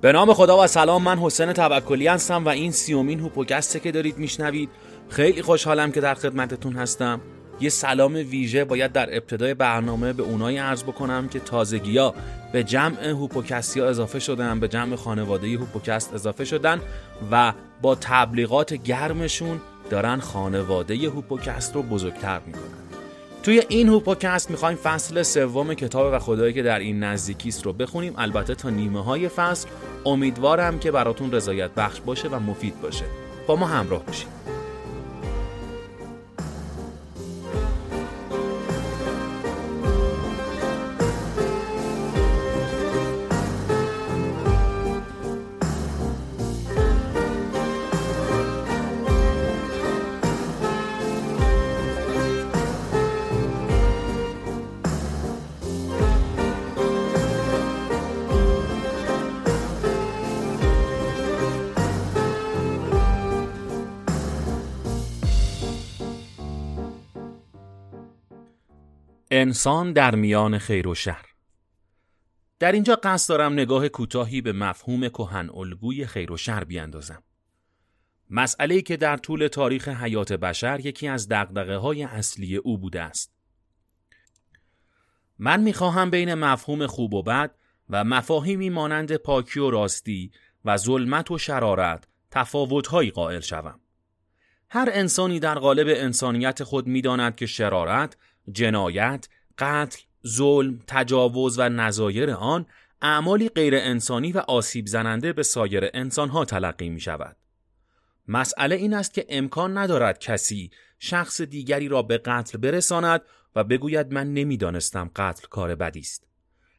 به نام خدا و سلام من حسین توکلی هستم و این سیومین هوپوکسته که دارید میشنوید. خیلی خوشحالم که در خدمتتون هستم. یه سلام ویژه باید در ابتدای برنامه به اونایی عرض بکنم که تازگیا به جمع هوپوکستی ها اضافه شدن به جمع خانواده هوپوکست اضافه شدن و با تبلیغات گرمشون دارن خانواده هوپوکست رو بزرگتر می‌کنن. توی این هوپوکست می‌خوایم فصل سوم کتاب و خدایی که در این نزدیکیست رو بخونیم. البته تا نیمه های فصل امیدوارم که براتون رضایت بخش باشه و مفید باشه. با ما همراه باشید. انسان در میان خیر و شر در اینجا قصد دارم نگاه کوتاهی به مفهوم کهن الگوی خیر و شر بیاندازم. مسئله که در طول تاریخ حیات بشر یکی از دقدقه های اصلی او بوده است. من می‌خواهم بین مفهوم خوب و بد و مفاهیمی مانند پاکی و راستی و ظلمت و شرارت تفاوتهایی قائل شوم. هر انسانی در قالب انسانیت خود می‌داند که شرارت جنایت، قتل، ظلم، تجاوز و نظایر آن اعمالی غیر انسانی و آسیب زننده به سایر انسانها تلقی می شود. مسئله این است که امکان ندارد کسی شخص دیگری را به قتل برساند و بگوید من نمی‌دانستم قتل کار بدی است.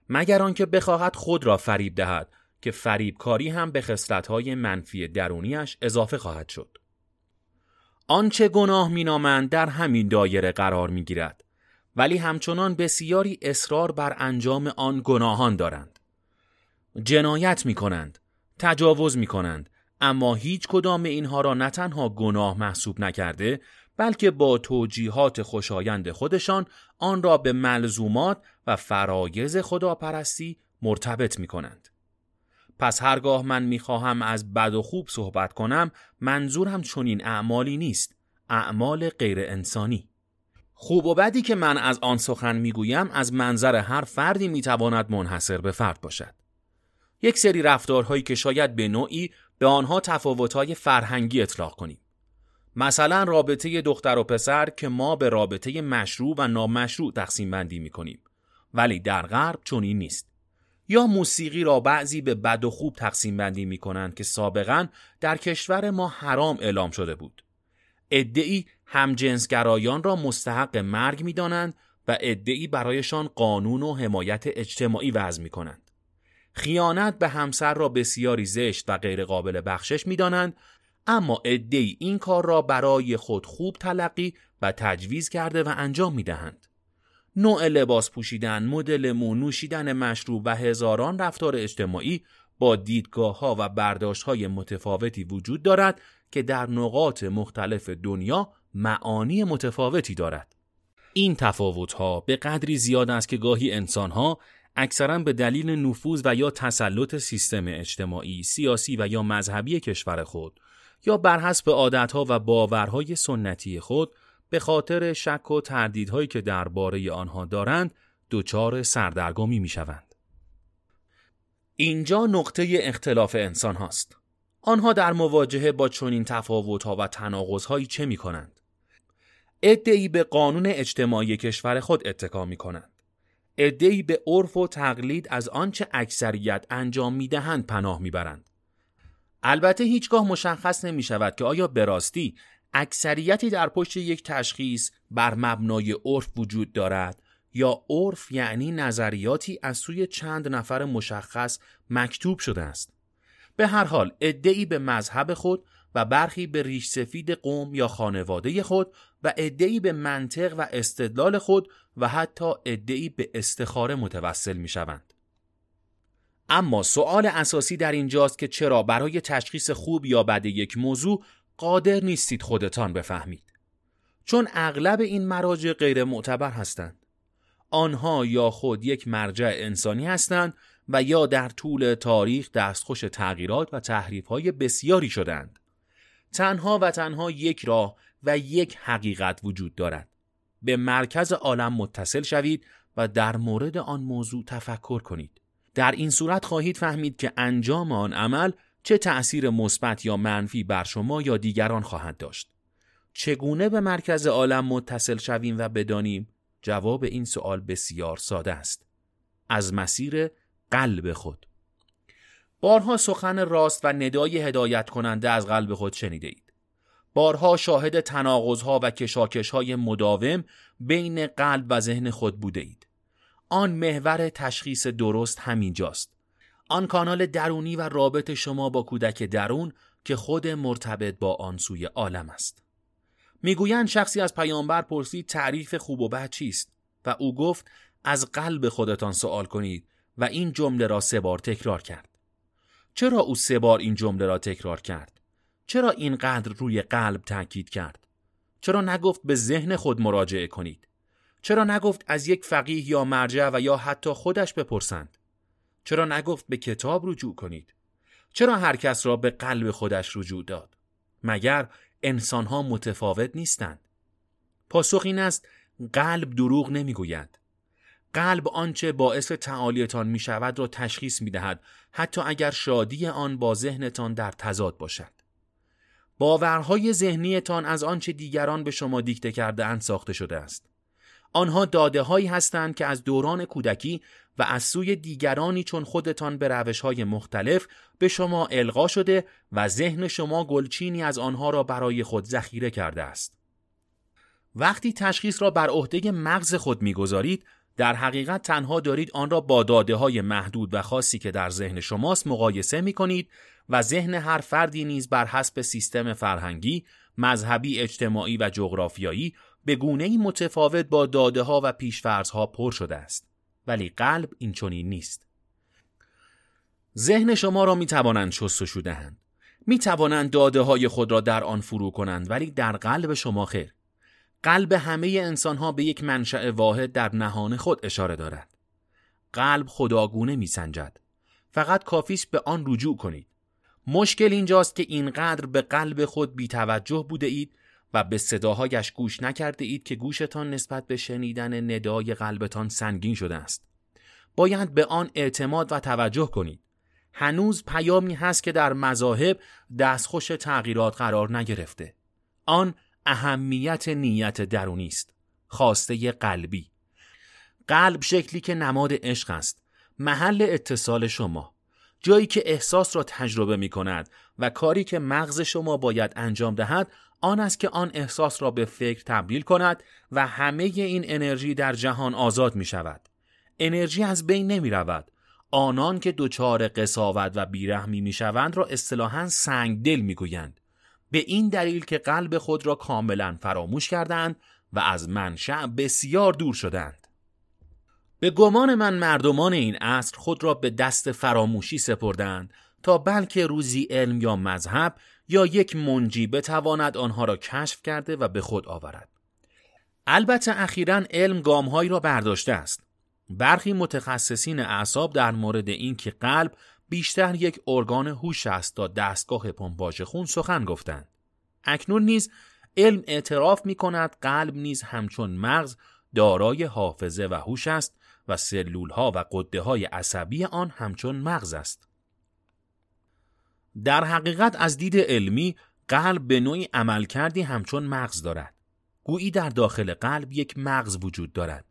مگر آنکه بخواهد خود را فریب دهد که فریبکاری هم به خصلت‌های منفی درونیش اضافه خواهد شد. آنچه گناه مینامند در همین دایره قرار می‌گیرد ولی همچنان بسیاری اصرار بر انجام آن گناهان دارند. جنایت می کنند، تجاوز می کنند، اما هیچ کدام اینها را نه تنها گناه محسوب نکرده بلکه با توجیهات خوشایند خودشان آن را به ملزومات و فرایز خداپرستی مرتبط می کنند. پس هرگاه من می‌خواهم از بد و خوب صحبت کنم منظورم چنین اعمالی نیست اعمال غیر انسانی خوب و بدی که من از آن سخن می‌گویم از منظر هر فردی می‌تواند منحصر به فرد باشد. یک سری رفتارهایی که شاید به نوعی به آنها تفاوتهای فرهنگی اطلاق کنیم. مثلا رابطه دختر و پسر که ما به رابطه مشروع و نامشروع تقسیم بندی می کنیم. ولی در غرب چنین نیست. یا موسیقی را بعضی به بد و خوب تقسیم بندی می کنند که سابقا در کشور ما حرام اعلام شده بود. ادعی همجنسگرایان را مستحق مرگ می دانند و ادعی برایشان قانون و حمایت اجتماعی وضع می کنند. خیانت به همسر را بسیاری زشت و غیرقابل بخشش می دانند اما ادعی این کار را برای خود خوب تلقی و تجویز کرده و انجام می دهند. نوع لباس پوشیدن، مدل مو، نوشیدن مشروب و هزاران رفتار اجتماعی با دیدگاه ها و برداشت های متفاوتی وجود دارد که در نقاط مختلف دنیا معانی متفاوتی دارد. این تفاوت ها به قدری زیاد است که گاهی انسان ها اکثرا به دلیل نفوذ و یا تسلط سیستم اجتماعی، سیاسی و یا مذهبی کشور خود یا بر حسب عادتها و باورهای سنتی خود به خاطر شک و تردیدهایی که درباره آنها دارند دچار سردرگمی می شوند. اینجا نقطه اختلاف انسان هاست. آنها در مواجهه با چنین تفاوتها و تناقضهایی چه می کنند؟ ادعی به قانون اجتماعی کشور خود اتکا می کنند. ادعی به عرف و تقلید از آنچه اکثریت انجام می دهند پناه می برند. البته هیچگاه مشخص نمی شود که آیا به راستی اکثریتی در پشت یک تشخیص بر مبنای عرف وجود دارد یا عرف یعنی نظریاتی از سوی چند نفر مشخص مکتوب شده است. به هر حال ادعی به مذهب خود و برخی به ریش سفید قوم یا خانواده خود و ادعی به منطق و استدلال خود و حتی ادعی به استخاره متوسل می شوند. اما سوال اساسی در اینجاست که چرا برای تشخیص خوب یا بد یک موضوع قادر نیستید خودتان بفهمید چون اغلب این مراجع غیر معتبر هستند آنها یا خود یک مرجع انسانی هستند و یا در طول تاریخ دستخوش تغییرات و تحریفهای بسیاری شدند. تنها و تنها یک راه و یک حقیقت وجود دارد. به مرکز عالم متصل شوید و در مورد آن موضوع تفکر کنید. در این صورت خواهید فهمید که انجام آن عمل چه تأثیر مثبت یا منفی بر شما یا دیگران خواهد داشت. چگونه به مرکز عالم متصل شویم و بدانیم؟ جواب این سوال بسیار ساده است. از مسیر قلب خود. بارها سخن راست و ندای هدایت کننده از قلب خود شنیده اید. بارها شاهد تناقضها و کشاکشهای مداوم بین قلب و ذهن خود بوده اید. آن محور تشخیص درست همینجاست. آن کانال درونی و رابط شما با کودک درون که خود مرتبط با آن سوی عالم است. می‌گویند شخصی از پیامبر پرسید تعریف خوب و بد چیست و او گفت از قلب خودتان سوال کنید و این جمله را سه بار تکرار کرد. چرا او سه بار این جمله را تکرار کرد؟ چرا اینقدر روی قلب تاکید کرد؟ چرا نگفت به ذهن خود مراجعه کنید؟ چرا نگفت از یک فقیه یا مرجع و یا حتی خودش بپرسند؟ چرا نگفت به کتاب رجوع کنید؟ چرا هر کس را به قلب خودش رجوع داد؟ مگر انسانها متفاوت نیستند؟ پاسخ این است قلب دروغ نمی‌گوید. قلب آنچه باعث تعالیتان می شود را تشخیص می دهد حتی اگر شادی آن با ذهنتان در تضاد باشد. باورهای ذهنیتان از آنچه دیگران به شما دیکته کرده اند ساخته شده است. آنها داده هایی هستند که از دوران کودکی و از سوی دیگرانی چون خودتان به روش های مختلف به شما القا شده و ذهن شما گلچینی از آنها را برای خود ذخیره کرده است. وقتی تشخیص را بر عهده مغز خود می‌گذارید در حقیقت تنها دارید آن را با داده های محدود و خاصی که در ذهن شماست مقایسه می کنید و ذهن هر فردی نیز بر حسب سیستم فرهنگی، مذهبی، اجتماعی و جغرافیایی به گونه متفاوت با داده ها و ها پر شده است. ولی قلب این چنین نیست. ذهن شما را می توانند شستشو دهند. می توانند داده های خود را در آن فرو کنند ولی در قلب شما خیر. قلب همه انسان ها به یک منشأ واحد در نهان خود اشاره دارد. قلب خداگونه می سنجد. فقط کافیست به آن رجوع کنید. مشکل اینجاست که اینقدر به قلب خود بی توجه بوده اید و به صداهایش گوش نکرده اید که گوشتان نسبت به شنیدن ندای قلبتان سنگین شده است. باید به آن اعتماد و توجه کنید. هنوز پیامی هست که در مذاهب دستخوش تغییرات قرار نگرفته. آن اهمیت نیت درونی است. خواسته قلبی. قلب شکلی که نماد عشق است. محل اتصال شما. جایی که احساس را تجربه می کند و کاری که مغز شما باید انجام دهد آن است که آن احساس را به فکر تبدیل کند و همه این انرژی در جهان آزاد می شود. انرژی از بین نمی رود. آنان که دچار قصاوت و بیرحمی می شوند را اصطلاحا سنگ دل می گویند. به این دلیل که قلب خود را کاملا فراموش کردند و از منشأ بسیار دور شدند. به گمان من مردمان این عصر خود را به دست فراموشی سپردند تا بلکه روزی علم یا مذهب یا یک منجی بتواند آنها را کشف کرده و به خود آورد. البته اخیرا علم گامهایی را برداشته است. برخی متخصصین اعصاب در مورد اینکه قلب بیشتر یک ارگان هوش است تا دستگاه پمپاژ خون سخن گفتند. اکنون نیز علم اعتراف می کند قلب نیز همچون مغز دارای حافظه و هوش است و سلول ها و قده های عصبی آن همچون مغز است. در حقیقت از دید علمی قلب به نوعی عمل کردی همچون مغز دارد. گویی در داخل قلب یک مغز وجود دارد.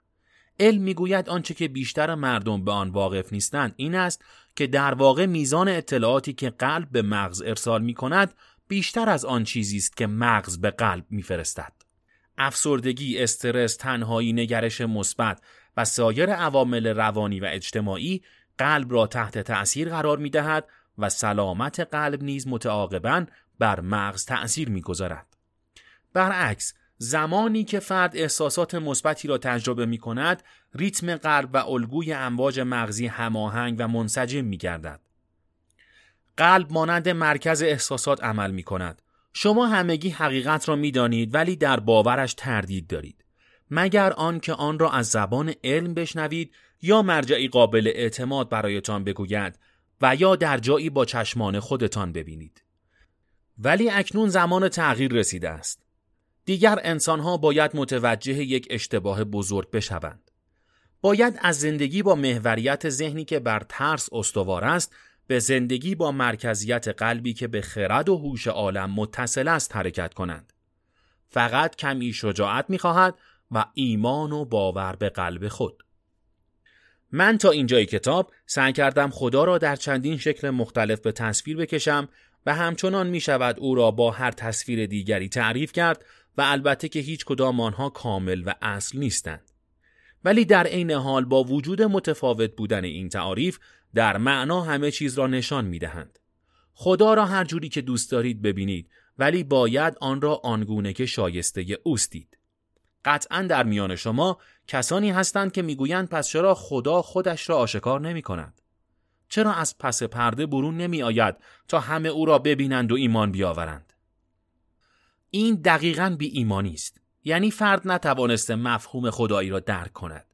علم می‌گوید آنچه که بیشتر مردم به آن واقف نیستند این است که در واقع میزان اطلاعاتی که قلب به مغز ارسال می کند بیشتر از آن چیزی است که مغز به قلب میفرستد. افسردگی، استرس، تنهایی، نگرش مثبت و سایر عوامل روانی و اجتماعی قلب را تحت تأثیر قرار می دهد و سلامت قلب نیز متعاقبا بر مغز تأثیر می‌گذارد. برعکس زمانی که فرد احساسات مثبتی را تجربه می کند ریتم قلب و الگوی امواج مغزی هماهنگ و منسجم می گردد. قلب مانند مرکز احساسات عمل می کند. شما همگی حقیقت را می دانید ولی در باورش تردید دارید. مگر آن که آن را از زبان علم بشنوید یا مرجعی قابل اعتماد برایتان بگوید و یا در جایی با چشمان خودتان ببینید. ولی اکنون زمان تغییر رسیده است. دیگر انسانها باید متوجه یک اشتباه بزرگ بشوند. باید از زندگی با محوریت ذهنی که بر ترس استوار است به زندگی با مرکزیت قلبی که به خرد و هوش عالم متصل است حرکت کنند. فقط کمی شجاعت می‌خواهد و ایمان و باور به قلب خود. من تا اینجای کتاب سعی کردم خدا را در چندین شکل مختلف به تصویر بکشم و همچنان می شود او را با هر تصویر دیگری تعریف کرد و البته که هیچ کدام آنها کامل و اصل نیستند. ولی در عین حال با وجود متفاوت بودن این تعاریف در معنا همه چیز را نشان می دهند. خدا را هر جوری که دوست دارید ببینید ولی باید آن را آنگونه که شایسته اوستید. قطعا در میان شما کسانی هستند که می‌گویند پس چرا خدا خودش را آشکار نمی کند؟ چرا از پس پرده برون نمی آید تا همه او را ببینند و ایمان بیاورند؟ این دقیقا بی ایمانی است. یعنی فرد نتوانسته مفهوم خدایی را درک کند.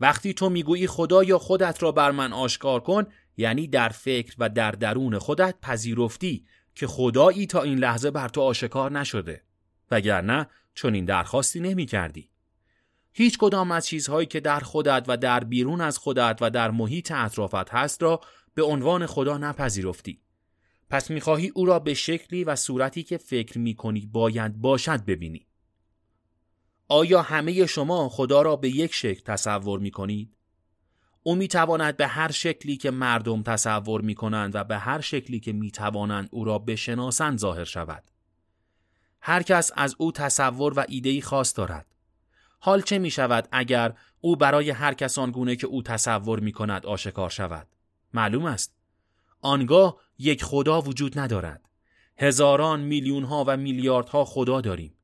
وقتی تو می‌گویی خدا یا خودت را بر من آشکار کن یعنی در فکر و در درون خودت پذیرفتی که خدایی تا این لحظه بر تو آشکار نشده وگرنه چون این درخواستی نمی کردی. هیچ کدام از چیزهایی که در خودت و در بیرون از خودت و در محیط اطرافت هست را به عنوان خدا نپذیرفتی. پس می‌خواهی او را به شکلی و صورتی که فکر می‌کنی باید باشد ببینی. آیا همه شما خدا را به یک شکل تصور می کنید؟ او می تواند به هر شکلی که مردم تصور می کنند و به هر شکلی که می توانند او را بشناسند ظاهر شود. هر کس از او تصور و ایدهی خاص دارد. حال چه می شود اگر او برای هر کس آنگونه که او تصور می کند آشکار شود؟ معلوم است. آنگاه یک خدا وجود ندارد. هزاران میلیون ها و میلیاردها خدا داریم.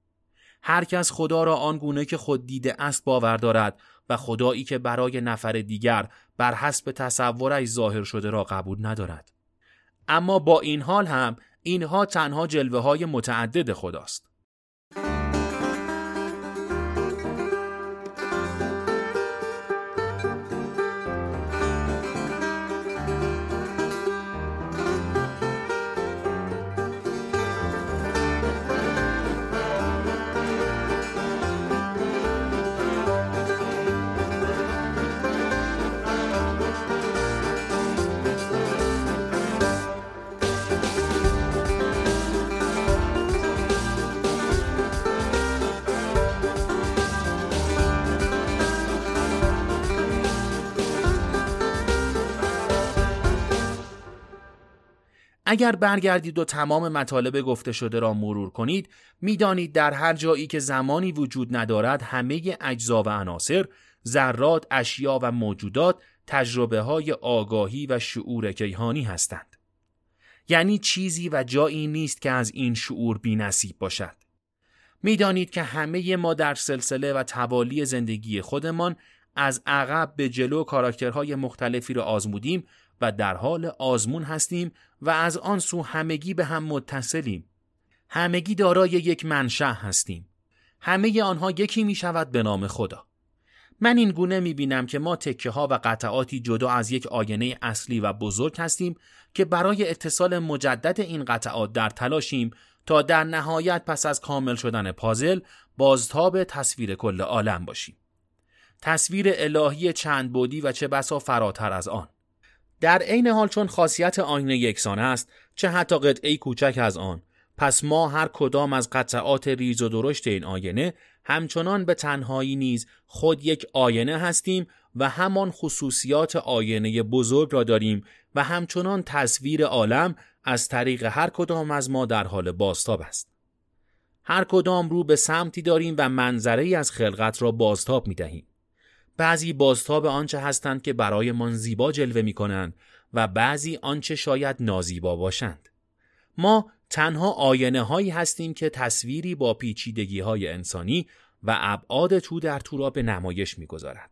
هر کس خدا را آنگونه که خود دیده است باور دارد و خدایی که برای نفر دیگر بر حسب تصورش ظاهر شده را قبول ندارد. اما با این حال هم اینها تنها جلوه های متعدد خداست. اگر برگردید و تمام مطالب گفته شده را مرور کنید می‌دانید در هر جایی که زمانی وجود ندارد همه اجزا و عناصر ذرات اشیا و موجودات تجربه های آگاهی و شعور کیهانی هستند. یعنی چیزی و جایی نیست که از این شعور بی نصیب باشد. می‌دانید که همه ما در سلسله و توالی زندگی خودمان از عقب به جلو کاراکترهای مختلفی را آزمودیم و در حال آزمون هستیم و از آن سو همگی به هم متصلیم. همگی دارای یک منشأ هستیم. همه آنها یکی می شود به نام خدا. من این گونه می بینم که ما تکه ها و قطعاتی جدا از یک آینه اصلی و بزرگ هستیم که برای اتصال مجدد این قطعات در تلاشیم تا در نهایت پس از کامل شدن پازل بازتاب تصویر کل عالم باشیم. تصویر الهی چند بودی و چه بسا فراتر از آن. در عین حال چون خاصیت آینه یکسان است چه حتی قطعه کوچک از آن پس ما هر کدام از قطعات ریز و درشت این آینه همچنان به تنهایی نیز خود یک آینه هستیم و همان خصوصیات آینه بزرگ را داریم و همچنان تصویر عالم از طریق هر کدام از ما در حال باستاب است. هر کدام رو به سمتی داریم و منظره از خلقت را بازتاب می دهیم. بعضی بازتاب آنچه هستند که برایمان زیبا جلوه می کنند و بعضی آنچه شاید نازیبا باشند. ما تنها آینه هایی هستیم که تصویری با پیچیدگی های انسانی و ابعاد تو در تو را به نمایش می‌گذارد.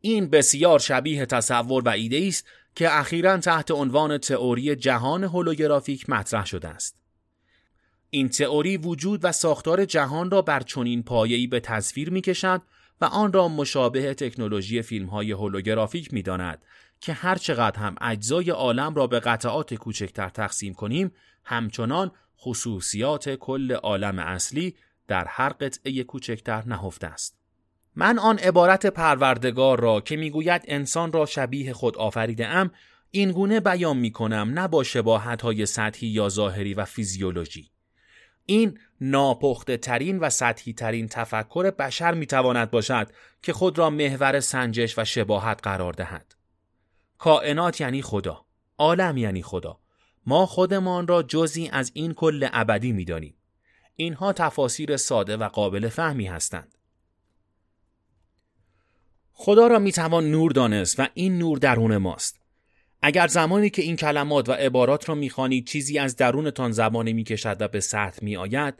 این بسیار شبیه تصور و ایده است که اخیرا تحت عنوان تئوری جهان هولوگرافیک مطرح شده است. این تئوری وجود و ساختار جهان را بر چنین پایه‌ای به تصویر می‌کشد و آن را مشابه تکنولوژی فیلم های هولوگرافیک می داند که هر چقدر هم اجزای عالم را به قطعات کوچکتر تقسیم کنیم همچنان خصوصیات کل عالم اصلی در هر قطعه کوچکتر نهفته است. من آن عبارت پروردگار را که می‌گوید انسان را شبیه خود آفریده ام این گونه بیان می کنم نه با شباهت های سطحی یا ظاهری و فیزیولوژی. این ناپخته ترین و سطحی ترین تفکر بشر می تواند باشد که خود را محور سنجش و شباهت قرار دهد. کائنات یعنی خدا، عالم یعنی خدا. ما خودمان را جزی از این کل ابدی می دانیم. اینها تفاسیر ساده و قابل فهمی هستند. خدا را می توان نور دانست و این نور درون ماست. اگر زمانی که این کلمات و عبارات را می‌خوانید چیزی از درونتان زبانه می‌کشد و به سطح میآید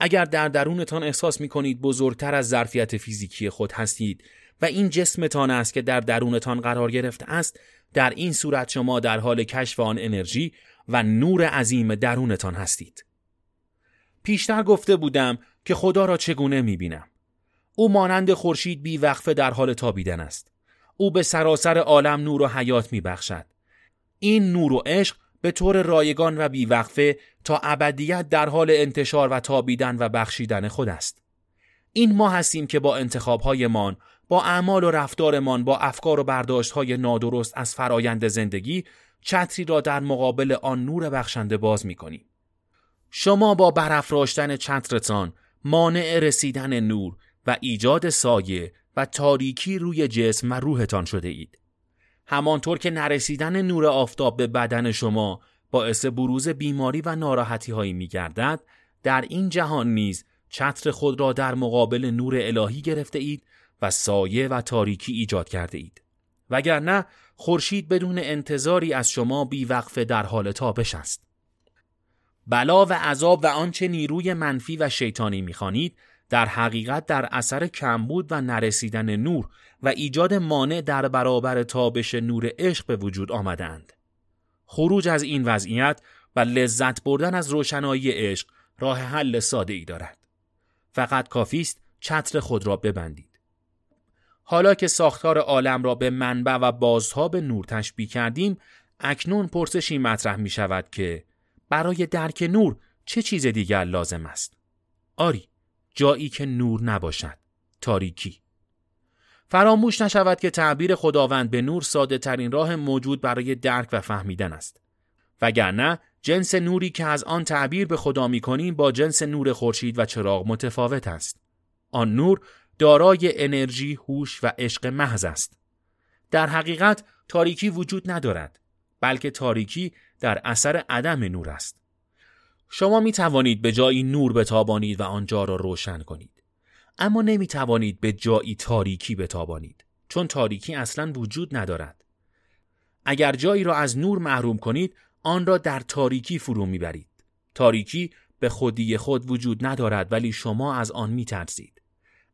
اگر در درونتان احساس می‌کنید بزرگتر از ظرفیت فیزیکی خود هستید و این جسمتان است که در درونتان قرار گرفته است در این صورت شما در حال کشف آن انرژی و نور عظیم درونتان هستید. پیشتر گفته بودم که خدا را چگونه می‌بینم. او مانند خورشید بی وقفه در حال تابیدن است. او به سراسر عالم نور و حیات میبخشد. این نور و عشق به طور رایگان و بیوقفه تا ابدیت در حال انتشار و تابیدن و بخشیدن خود است. این ما هستیم که با انتخابهایمان، با اعمال و رفتارمان، با افکار و برداشتهای نادرست از فرایند زندگی چتری را در مقابل آن نور بخشنده باز می کنیم. شما با برافراشتن چترتان مانع رسیدن نور و ایجاد سایه و تاریکی روی جسم و روحتان شده اید. همانطور که نرسیدن نور آفتاب به بدن شما باعث بروز بیماری و ناراحتی هایی می گردد در این جهان نیز چتر خود را در مقابل نور الهی گرفته اید و سایه و تاریکی ایجاد کرده اید. وگرنه خورشید بدون انتظاری از شما بیوقفه در حال تابش است. بلا و عذاب و آنچه نیروی منفی و شیطانی می‌خوانید در حقیقت در اثر کمبود و نرسیدن نور و ایجاد مانع در برابر تابش نور عشق به وجود آمدند. خروج از این وضعیت و لذت بردن از روشنایی عشق راه حل ساده ای دارد. فقط کافی است چتر خود را ببندید. حالا که ساختار عالم را به منبع و بازتاب نور تشبیه کردیم، اکنون پرسشی مطرح می شود که برای درک نور چه چیز دیگر لازم است؟ آری، جایی که نور نباشد، تاریکی. فراموش نشود که تعبیر خداوند به نور ساده ترین راه موجود برای درک و فهمیدن است. وگرنه جنس نوری که از آن تعبیر به خدا می کنیم با جنس نور خورشید و چراغ متفاوت است. آن نور دارای انرژی، هوش و عشق محض است. در حقیقت تاریکی وجود ندارد، بلکه تاریکی در اثر عدم نور است. شما می توانید به جایی نور بتابانید و آنجا را روشن کنید. اما نمی توانید به جایی تاریکی بتابانید چون تاریکی اصلا وجود ندارد اگر جایی را از نور محروم کنید آن را در تاریکی فرو می‌برید تاریکی به خودی خود وجود ندارد ولی شما از آن می ترسید.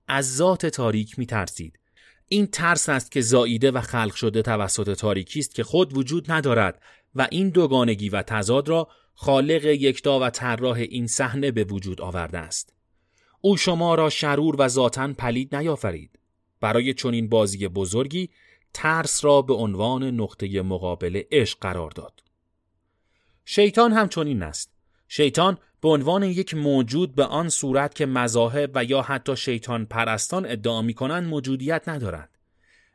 از ذات تاریک می ترسید. این ترس است که زاییده و خلق شده توسط تاریکی است که خود وجود ندارد و این دوگانگی و تضاد را خالق یکتا و طراح این صحنه به وجود آورده است. او شما را شرور و ذاتا پلید نیافرید. برای چنین بازی بزرگی ترس را به عنوان نقطه مقابل عشق قرار داد. شیطان هم چنین است. شیطان به عنوان یک موجود به آن صورت که مذاهب و یا حتی شیطان پرستان ادعا می کنند موجودیت ندارد.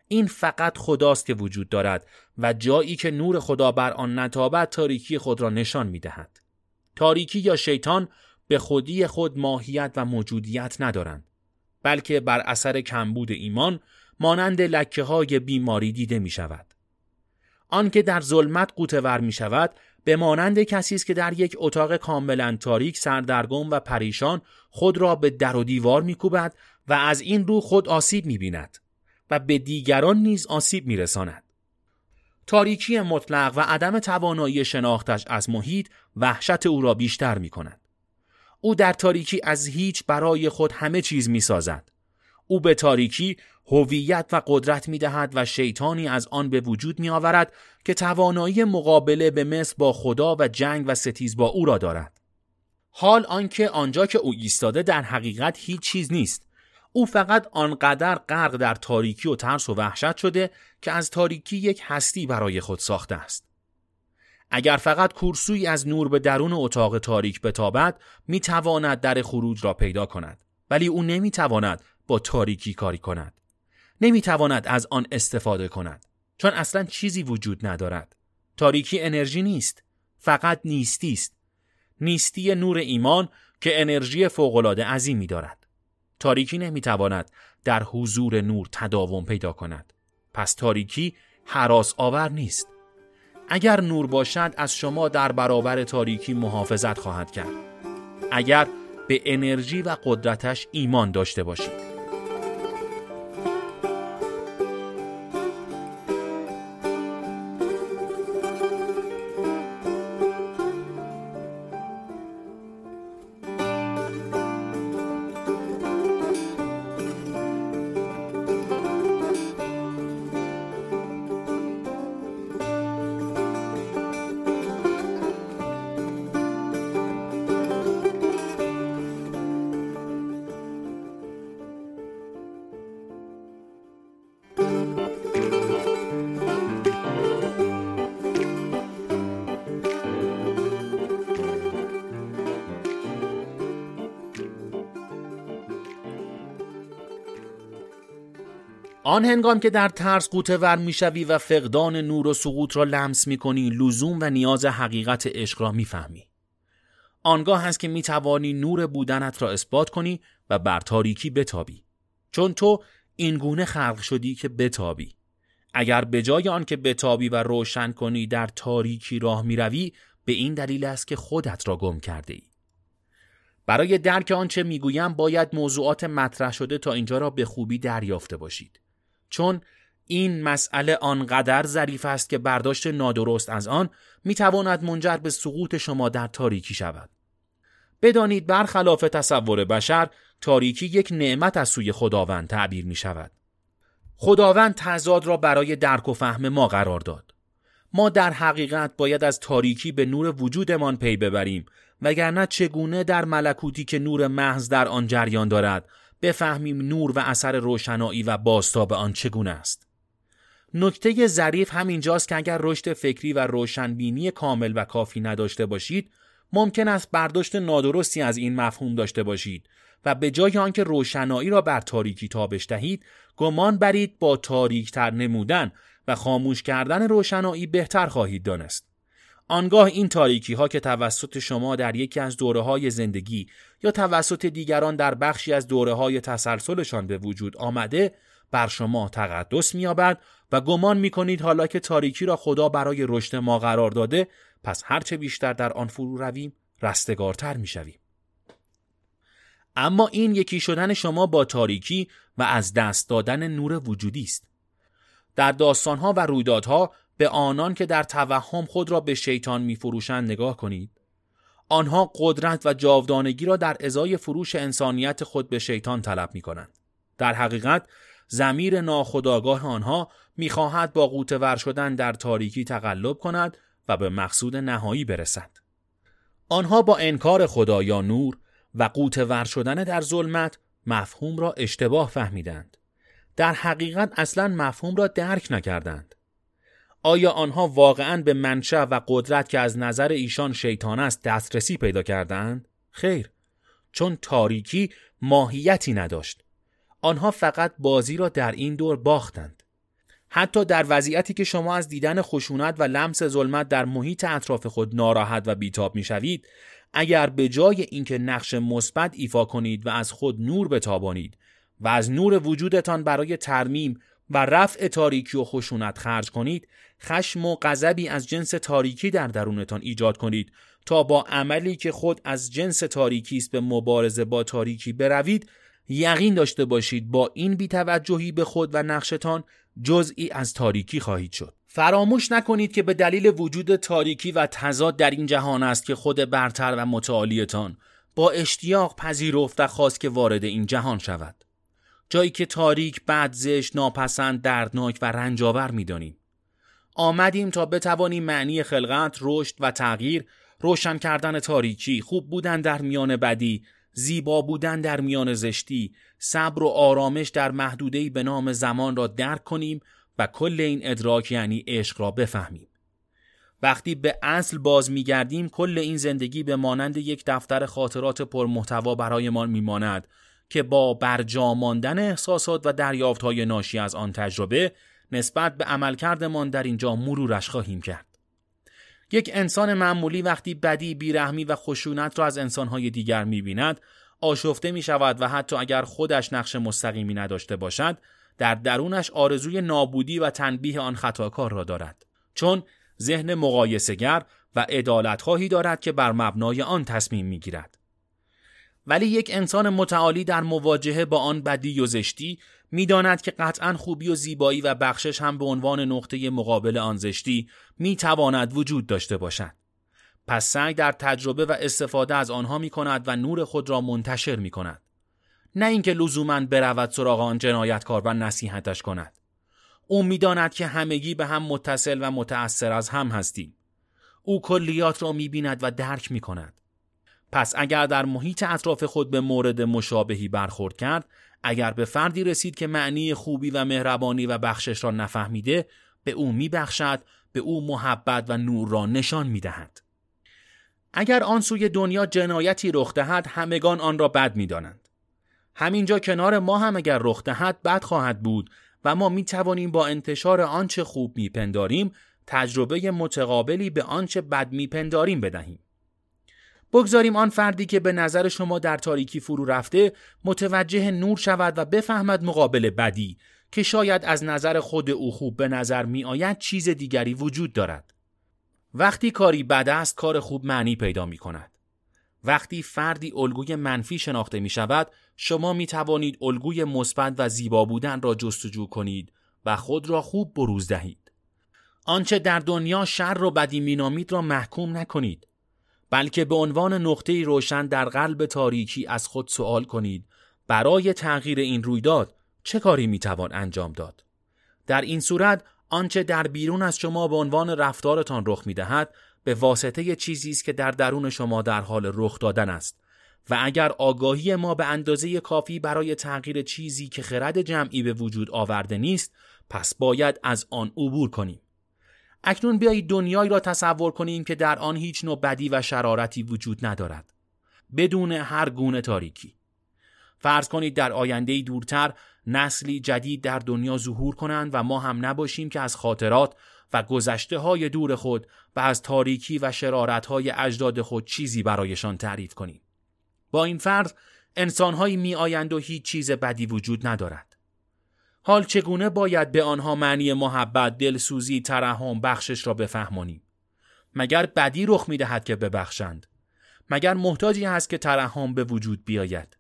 این فقط خداست که وجود دارد و جایی که نور خدا بر آن نتابد تاریکی خود را نشان می دهد. تاریکی یا شیطان به خودی خود ماهیت و موجودیت ندارند بلکه بر اثر کمبود ایمان مانند لکه های بیماری دیده می شود. آنکه در ظلمت قوتور می شود به مانند کسی است که در یک اتاق کاملا تاریک سردرگم و پریشان خود را به در و دیوار میکوبد و از این رو خود آسیب می بیند و به دیگران نیز آسیب می رساند. تاریکی مطلق و عدم توانایی شناختش از محیط وحشت او را بیشتر می کند. او در تاریکی از هیچ برای خود همه چیز می سازد. او به تاریکی هویت و قدرت می دهد و شیطانی از آن به وجود می آورد که توانایی مقابله به مثل با خدا و جنگ و ستیز با او را دارد. حال آنکه آنجا که او ایستاده در حقیقت هیچ چیز نیست. او فقط آنقدر غرق در تاریکی و ترس و وحشت شده که از تاریکی یک هستی برای خود ساخته است. اگر فقط کورسوی از نور به درون اتاق تاریک بتابد می تواند در خروج را پیدا کند. ولی او نمی تواند با تاریکی کاری کند. نمی تواند از آن استفاده کند. چون اصلا چیزی وجود ندارد. تاریکی انرژی نیست. فقط نیستی است. نیستی نور ایمان که انرژی فوقالعاده عظیمی دارد. تاریکی نمی‌تواند در حضور نور تداوم پیدا کند. پس تاریکی حراس آور نیست. اگر نور باشد از شما در برابر تاریکی محافظت خواهد کرد. اگر به انرژی و قدرتش ایمان داشته باشید. آن هنگام که در ترس قوطه ور می‌شوی و فقدان نور و سقوط را لمس می‌کنی لزوم و نیاز حقیقت عشق را می‌فهمی آنگاه هست که می‌توانی نور بودنت را اثبات کنی و بر تاریکی بتابی چون تو این گونه خلق شدی که بتابی اگر به جای آن که بتابی و روشن کنی در تاریکی راه می‌روی به این دلیل است که خودت را گم کرده ای. برای درک آنچه می‌گویم باید موضوعات مطرح شده تا اینجا را به خوبی دریافته باشید. چون این مسئله آنقدر ظریف است که برداشت نادرست از آن می‌تواند منجر به سقوط شما در تاریکی شود. بدانید برخلاف تصور بشر تاریکی یک نعمت از سوی خداوند تعبیر می شود. خداوند تضاد را برای درک و فهم ما قرار داد. ما در حقیقت باید از تاریکی به نور وجودمان پی ببریم وگرنه چگونه در ملکوتی که نور محض در آن جریان دارد بفهمیم نور و اثر روشنایی و باستاب آن چگونه است. نکته ظریف همینجاست که اگر رشد فکری و روشنبینی کامل و کافی نداشته باشید ممکن است برداشت نادرستی از این مفهوم داشته باشید و به جای آنکه روشنایی را بر تاریکی تابش دهید گمان برید با تاریکتر نمودن و خاموش کردن روشنایی بهتر خواهید دانست. آنگاه این تاریکی ها که توسط شما در یکی از دوره های زندگی یا توسط دیگران در بخشی از دوره های تسلسلشان به وجود آمده بر شما تقدس مییابد و گمان می کنید حالا که تاریکی را خدا برای رشد ما قرار داده پس هرچه بیشتر در آن فرو رویم رستگارتر می شویم. اما این یکی شدن شما با تاریکی و از دست دادن نور وجودی است. در داستانها و رویدادها به آنان که در توهم خود را به شیطان میفروشند نگاه کنید آنها قدرت و جاودانگی را در ازای فروش انسانیت خود به شیطان طلب می کنند. در حقیقت زمیر ناخداگاه آنها می‌خواهد با قوتور شدن در تاریکی تقلب کند و به مقصود نهایی برسد. آنها با انکار خدا یا نور و قوتور شدن در ظلمت مفهوم را اشتباه فهمیدند. در حقیقت اصلا مفهوم را درک نکردند. آیا آنها واقعا به منشأ و قدرت که از نظر ایشان شیطان است دسترسی پیدا کردند؟ خیر چون تاریکی ماهیتی نداشت آنها فقط بازی را در این دور باختند حتی در وضعیتی که شما از دیدن خشونت و لمس ظلمت در محیط اطراف خود ناراحت و بیتاب می‌شوید اگر به جای اینکه نقش مثبت ایفا کنید و از خود نور بتابانید و از نور وجودتان برای ترمیم و رفع تاریکی و خشونت خرج کنید خشم و غضبی از جنس تاریکی در درونتان ایجاد کنید تا با عملی که خود از جنس تاریکی است به مبارزه با تاریکی بروید یقین داشته باشید با این بیتوجهی به خود و نقشتان جزئی از تاریکی خواهید شد. فراموش نکنید که به دلیل وجود تاریکی و تضاد در این جهان است که خود برتر و متعالیتان با اشتیاق پذیرفت و خواست که وارد این جهان شود. جایی که تاریک بد زشت ناپسند دردناک و رنجاور می‌دانیم آمدیم تا بتوانیم معنی خلقت رشد و تغییر روشن کردن تاریکی خوب بودن در میان بدی زیبا بودن در میان زشتی، صبر و آرامش در محدوده‌ای به نام زمان را درک کنیم و کل این ادراک یعنی عشق را بفهمیم. وقتی به اصل باز میگردیم کل این زندگی به مانند یک دفتر خاطرات پرمحتوا برایمان میماند که با برجاماندن احساسات و دریافتهای ناشی از آن تجربه نسبت به عملکردمان در اینجا مرورش خواهیم کرد. یک انسان معمولی وقتی بدی، بیرحمی و خشونت را از انسانهای دیگر می‌بیند آشفته می شود و حتی اگر خودش نقش مستقیمی نداشته باشد در درونش آرزوی نابودی و تنبیه آن خطاکار را دارد چون ذهن مقایسهگر و خواهی دارد که بر مبنای آن تصمیم می گیرد. ولی یک انسان متعالی در مواجهه با آن بدی و زشتی می‌داند که قطعا خوبی و زیبایی و بخشش هم به عنوان نقطه مقابل آن زشتی می تواند وجود داشته باشد. پس سعی در تجربه و استفاده از آنها می کند و نور خود را منتشر می کند. نه اینکه لزوما برود سراغ آن جنایتکار و نصیحتش کند. او می‌داند که همگی به هم متصل و متأثر از هم هستیم. او کلیات را می بیند و درک می کند. پس اگر در محیط اطراف خود به مورد مشابهی برخورد کرد اگر به فردی رسید که معنی خوبی و مهربانی و بخشش را نفهمیده به او میبخشد به او محبت و نور را نشان می‌دهد. اگر آن سوی دنیا جنایتی رخ دهد همگان آن را بد می‌دانند. همینجا کنار ما هم اگر رخ دهد بد خواهد بود و ما می توانیم با انتشار آنچه خوب میپنداریم تجربه متقابلی به آنچه بد میپنداریم بدهیم. بگذاریم آن فردی که به نظر شما در تاریکی فرو رفته متوجه نور شود و بفهمد مقابل بدی که شاید از نظر خود او خوب به نظر می آید چیز دیگری وجود دارد. وقتی کاری بد است کار خوب معنی پیدا می کند. وقتی فردی الگوی منفی شناخته می شود شما می توانید الگوی مثبت و زیبا بودن را جستجو کنید و خود را خوب بروز دهید. آنچه در دنیا شر و بدی مینامید را محکوم نکنید. بلکه به عنوان نقطه روشن در قلب تاریکی از خود سوال کنید برای تغییر این رویداد چه کاری می‌توان انجام داد؟ در این صورت آنچه در بیرون از شما به عنوان رفتارتان رخ می‌دهد به واسطه چیزی است که در درون شما در حال رخ دادن است و اگر آگاهی ما به اندازه کافی برای تغییر چیزی که خرد جمعی به وجود آورده نیست پس باید از آن عبور کنیم. اکنون بیایید دنیایی را تصور کنیم که در آن هیچ نوع بدی و شرارتی وجود ندارد بدون هر گونه تاریکی فرض کنید در آینده دورتر نسلی جدید در دنیا ظهور کنند و ما هم نباشیم که از خاطرات و گذشته های دور خود و از تاریکی و شرارت های اجداد خود چیزی برایشان تعریف کنیم. با این فرض انسانهایی می آیند و هیچ چیز بدی وجود ندارد. حال چگونه باید به آنها معنی محبت، دلسوزی، ترحم، بخشش را بفهمانیم؟ مگر بدی رخ می دهد که ببخشند؟ مگر محتاجی هست که ترحم به وجود بیاید؟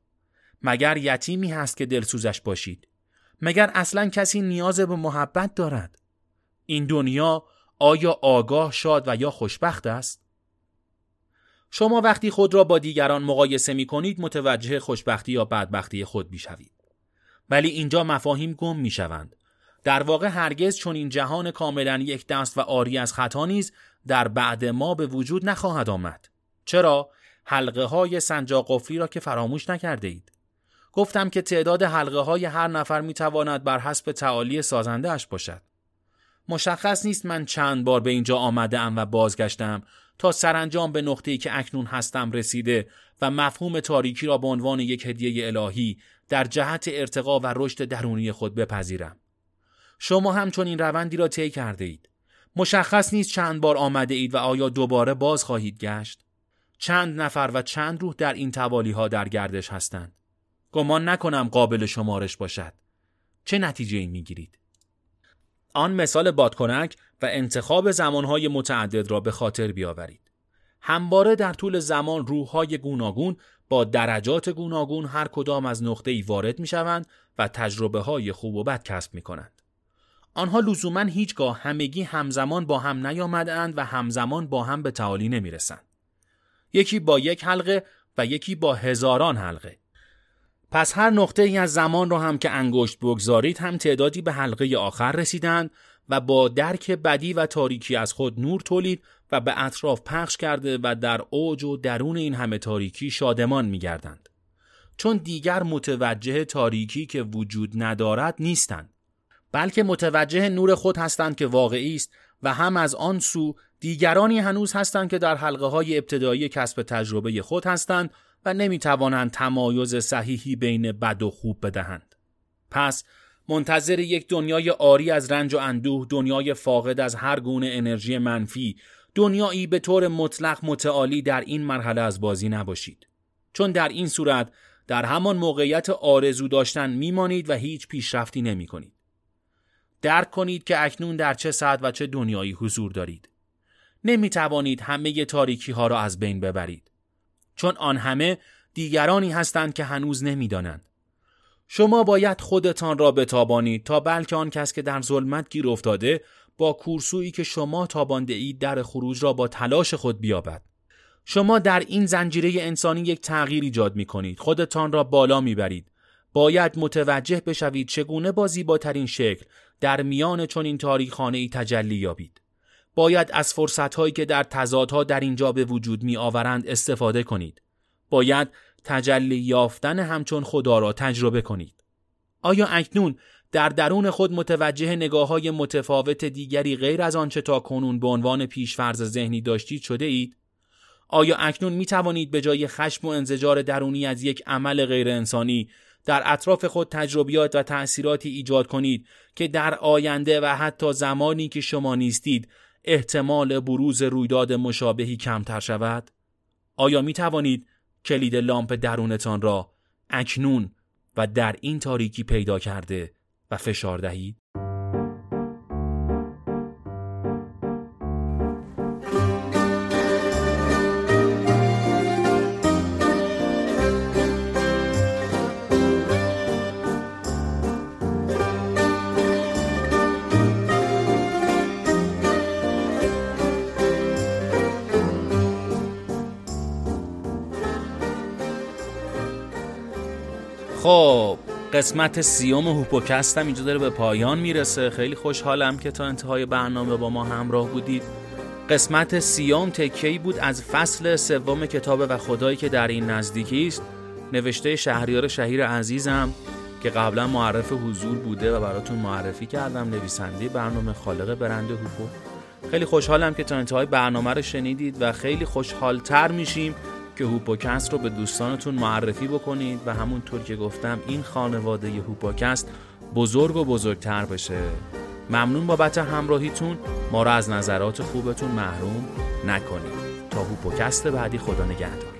مگر یتیمی هست که دلسوزش باشید؟ مگر اصلا کسی نیاز به محبت دارد؟ این دنیا آیا آگاه شاد و یا خوشبخت است؟ شما وقتی خود را با دیگران مقایسه می کنید متوجه خوشبختی یا بدبختی خود بیشوید. ولی اینجا مفاهیم گم می شوند. در واقع هرگز چون این جهان کاملا یک دست و آری از خطا نیز در بعد ما به وجود نخواهد آمد. چرا؟ حلقه های سنجاق قفلی را که فراموش نکرده اید. گفتم که تعداد حلقه های هر نفر می تواند بر حسب تعالی سازنده اش باشد. مشخص نیست من چند بار به اینجا آمده ام و بازگشتم تا سرانجام به نقطه‌ای که اکنون هستم رسیده و مفهوم تاریکی را به عنوان یک هدیه الهی در جهت ارتقا و رشد درونی خود بپذیرم. شما همچون این روندی را طی کرده اید. مشخص نیست چند بار آمده اید و آیا دوباره باز خواهید گشت؟ چند نفر و چند روح در این توالی ها در گردش هستند. گمان نکنم قابل شمارش باشد. چه نتیجه ای می گیرید؟ آن مثال بادکنک و انتخاب زمانهای متعدد را به خاطر بیاورید. همواره در طول زمان روحهای گوناگون با درجات گوناگون هر کدام از نقطه ای وارد می شوند و تجربه های خوب و بد کسب می کنند. آنها لزوما هیچگاه همگی همزمان با هم نیامدند و همزمان با هم به تعالی نمی رسند. یکی با یک حلقه و یکی با هزاران حلقه. پس هر نقطه ای از زمان را هم که انگشت بگذارید هم تعدادی به حلقه آخر رسیدند و با درک بدی و تاریکی از خود نور تولید و به اطراف پخش کرده و در اوج و درون این همه تاریکی شادمان می گردند. چون دیگر متوجه تاریکی که وجود ندارد نیستند بلکه متوجه نور خود هستند که واقعی است و هم از آن سو دیگرانی هنوز هستند که در حلقه های ابتدایی کسب تجربه خود هستند و نمی توانند تمایز صحیحی بین بد و خوب بدهند. پس منتظر یک دنیای آری از رنج و اندوه، دنیای فاقد از هر گونه انرژی منفی، دنیایی به طور مطلق متعالی در این مرحله از بازی نباشید. چون در این صورت در همان موقعیت آرزو داشتن میمانید و هیچ پیشرفتی نمی کنید. درک کنید که اکنون در چه ساعت و چه دنیایی حضور دارید. نمی توانید همه تاریکی ها را از بین ببرید. چون آن همه دیگرانی هستند که هنوز نمی‌دانند. شما باید خودتان را بتابانید تا بلکه آن کس که در ظلمت گیر افتاده با کورسویی که شما تابانده اید در خروج را با تلاش خود بیابد. شما در این زنجیره انسانی یک تغییر ایجاد می کنید. خودتان را بالا می برید. باید متوجه بشوید چگونه با زیباترین شکل در میان چنین تاریخانه ای تجلی یابید. باید از فرصتهایی که در تضادها در اینجا به وجود می آورند استفاده کنید. باید تجلی یافتن همچون خدا را تجربه کنید. آیا اکنون در درون خود متوجه نگاه های متفاوت دیگری غیر از آنچه تا کنون به عنوان پیشفرض ذهنی داشتید شده اید؟ آیا اکنون می توانید به جای خشم و انزجار درونی از یک عمل غیر انسانی در اطراف خود تجربیات و تأثیراتی ایجاد کنید که در آینده و حتی زمانی که شما نیستید احتمال بروز رویداد مشابهی کمتر شود؟ آیا می توانید کلید لامپ درونتان را اکنون و در این تاریکی پیدا کرده و فشار قسمت سیوم هوپوکست هم اینجا داره به پایان می‌رسه. خیلی خوشحالم که تا انتهای برنامه با ما همراه بودید. قسمت سیوم تکیهی بود از فصل سوم کتاب و خدایی که در این نزدیکی است. نوشته شهریار شهیر عزیزم که قبلا معرف حضور بوده و براتون معرفی کردم. نویسنده برنامه خالق برند هوپو. خیلی خوشحالم که تا انتهای برنامه رو شنیدید و خیلی خوشحالتر میشیم. که هوپوکست رو به دوستانتون معرفی بکنید و همونطور که گفتم این خانواده هوپوکست بزرگ و بزرگتر بشه. ممنون بابت همراهیتون. ما رو از نظرات خوبتون محروم نکنید. تا هوپوکست بعدی خدا نگهدار.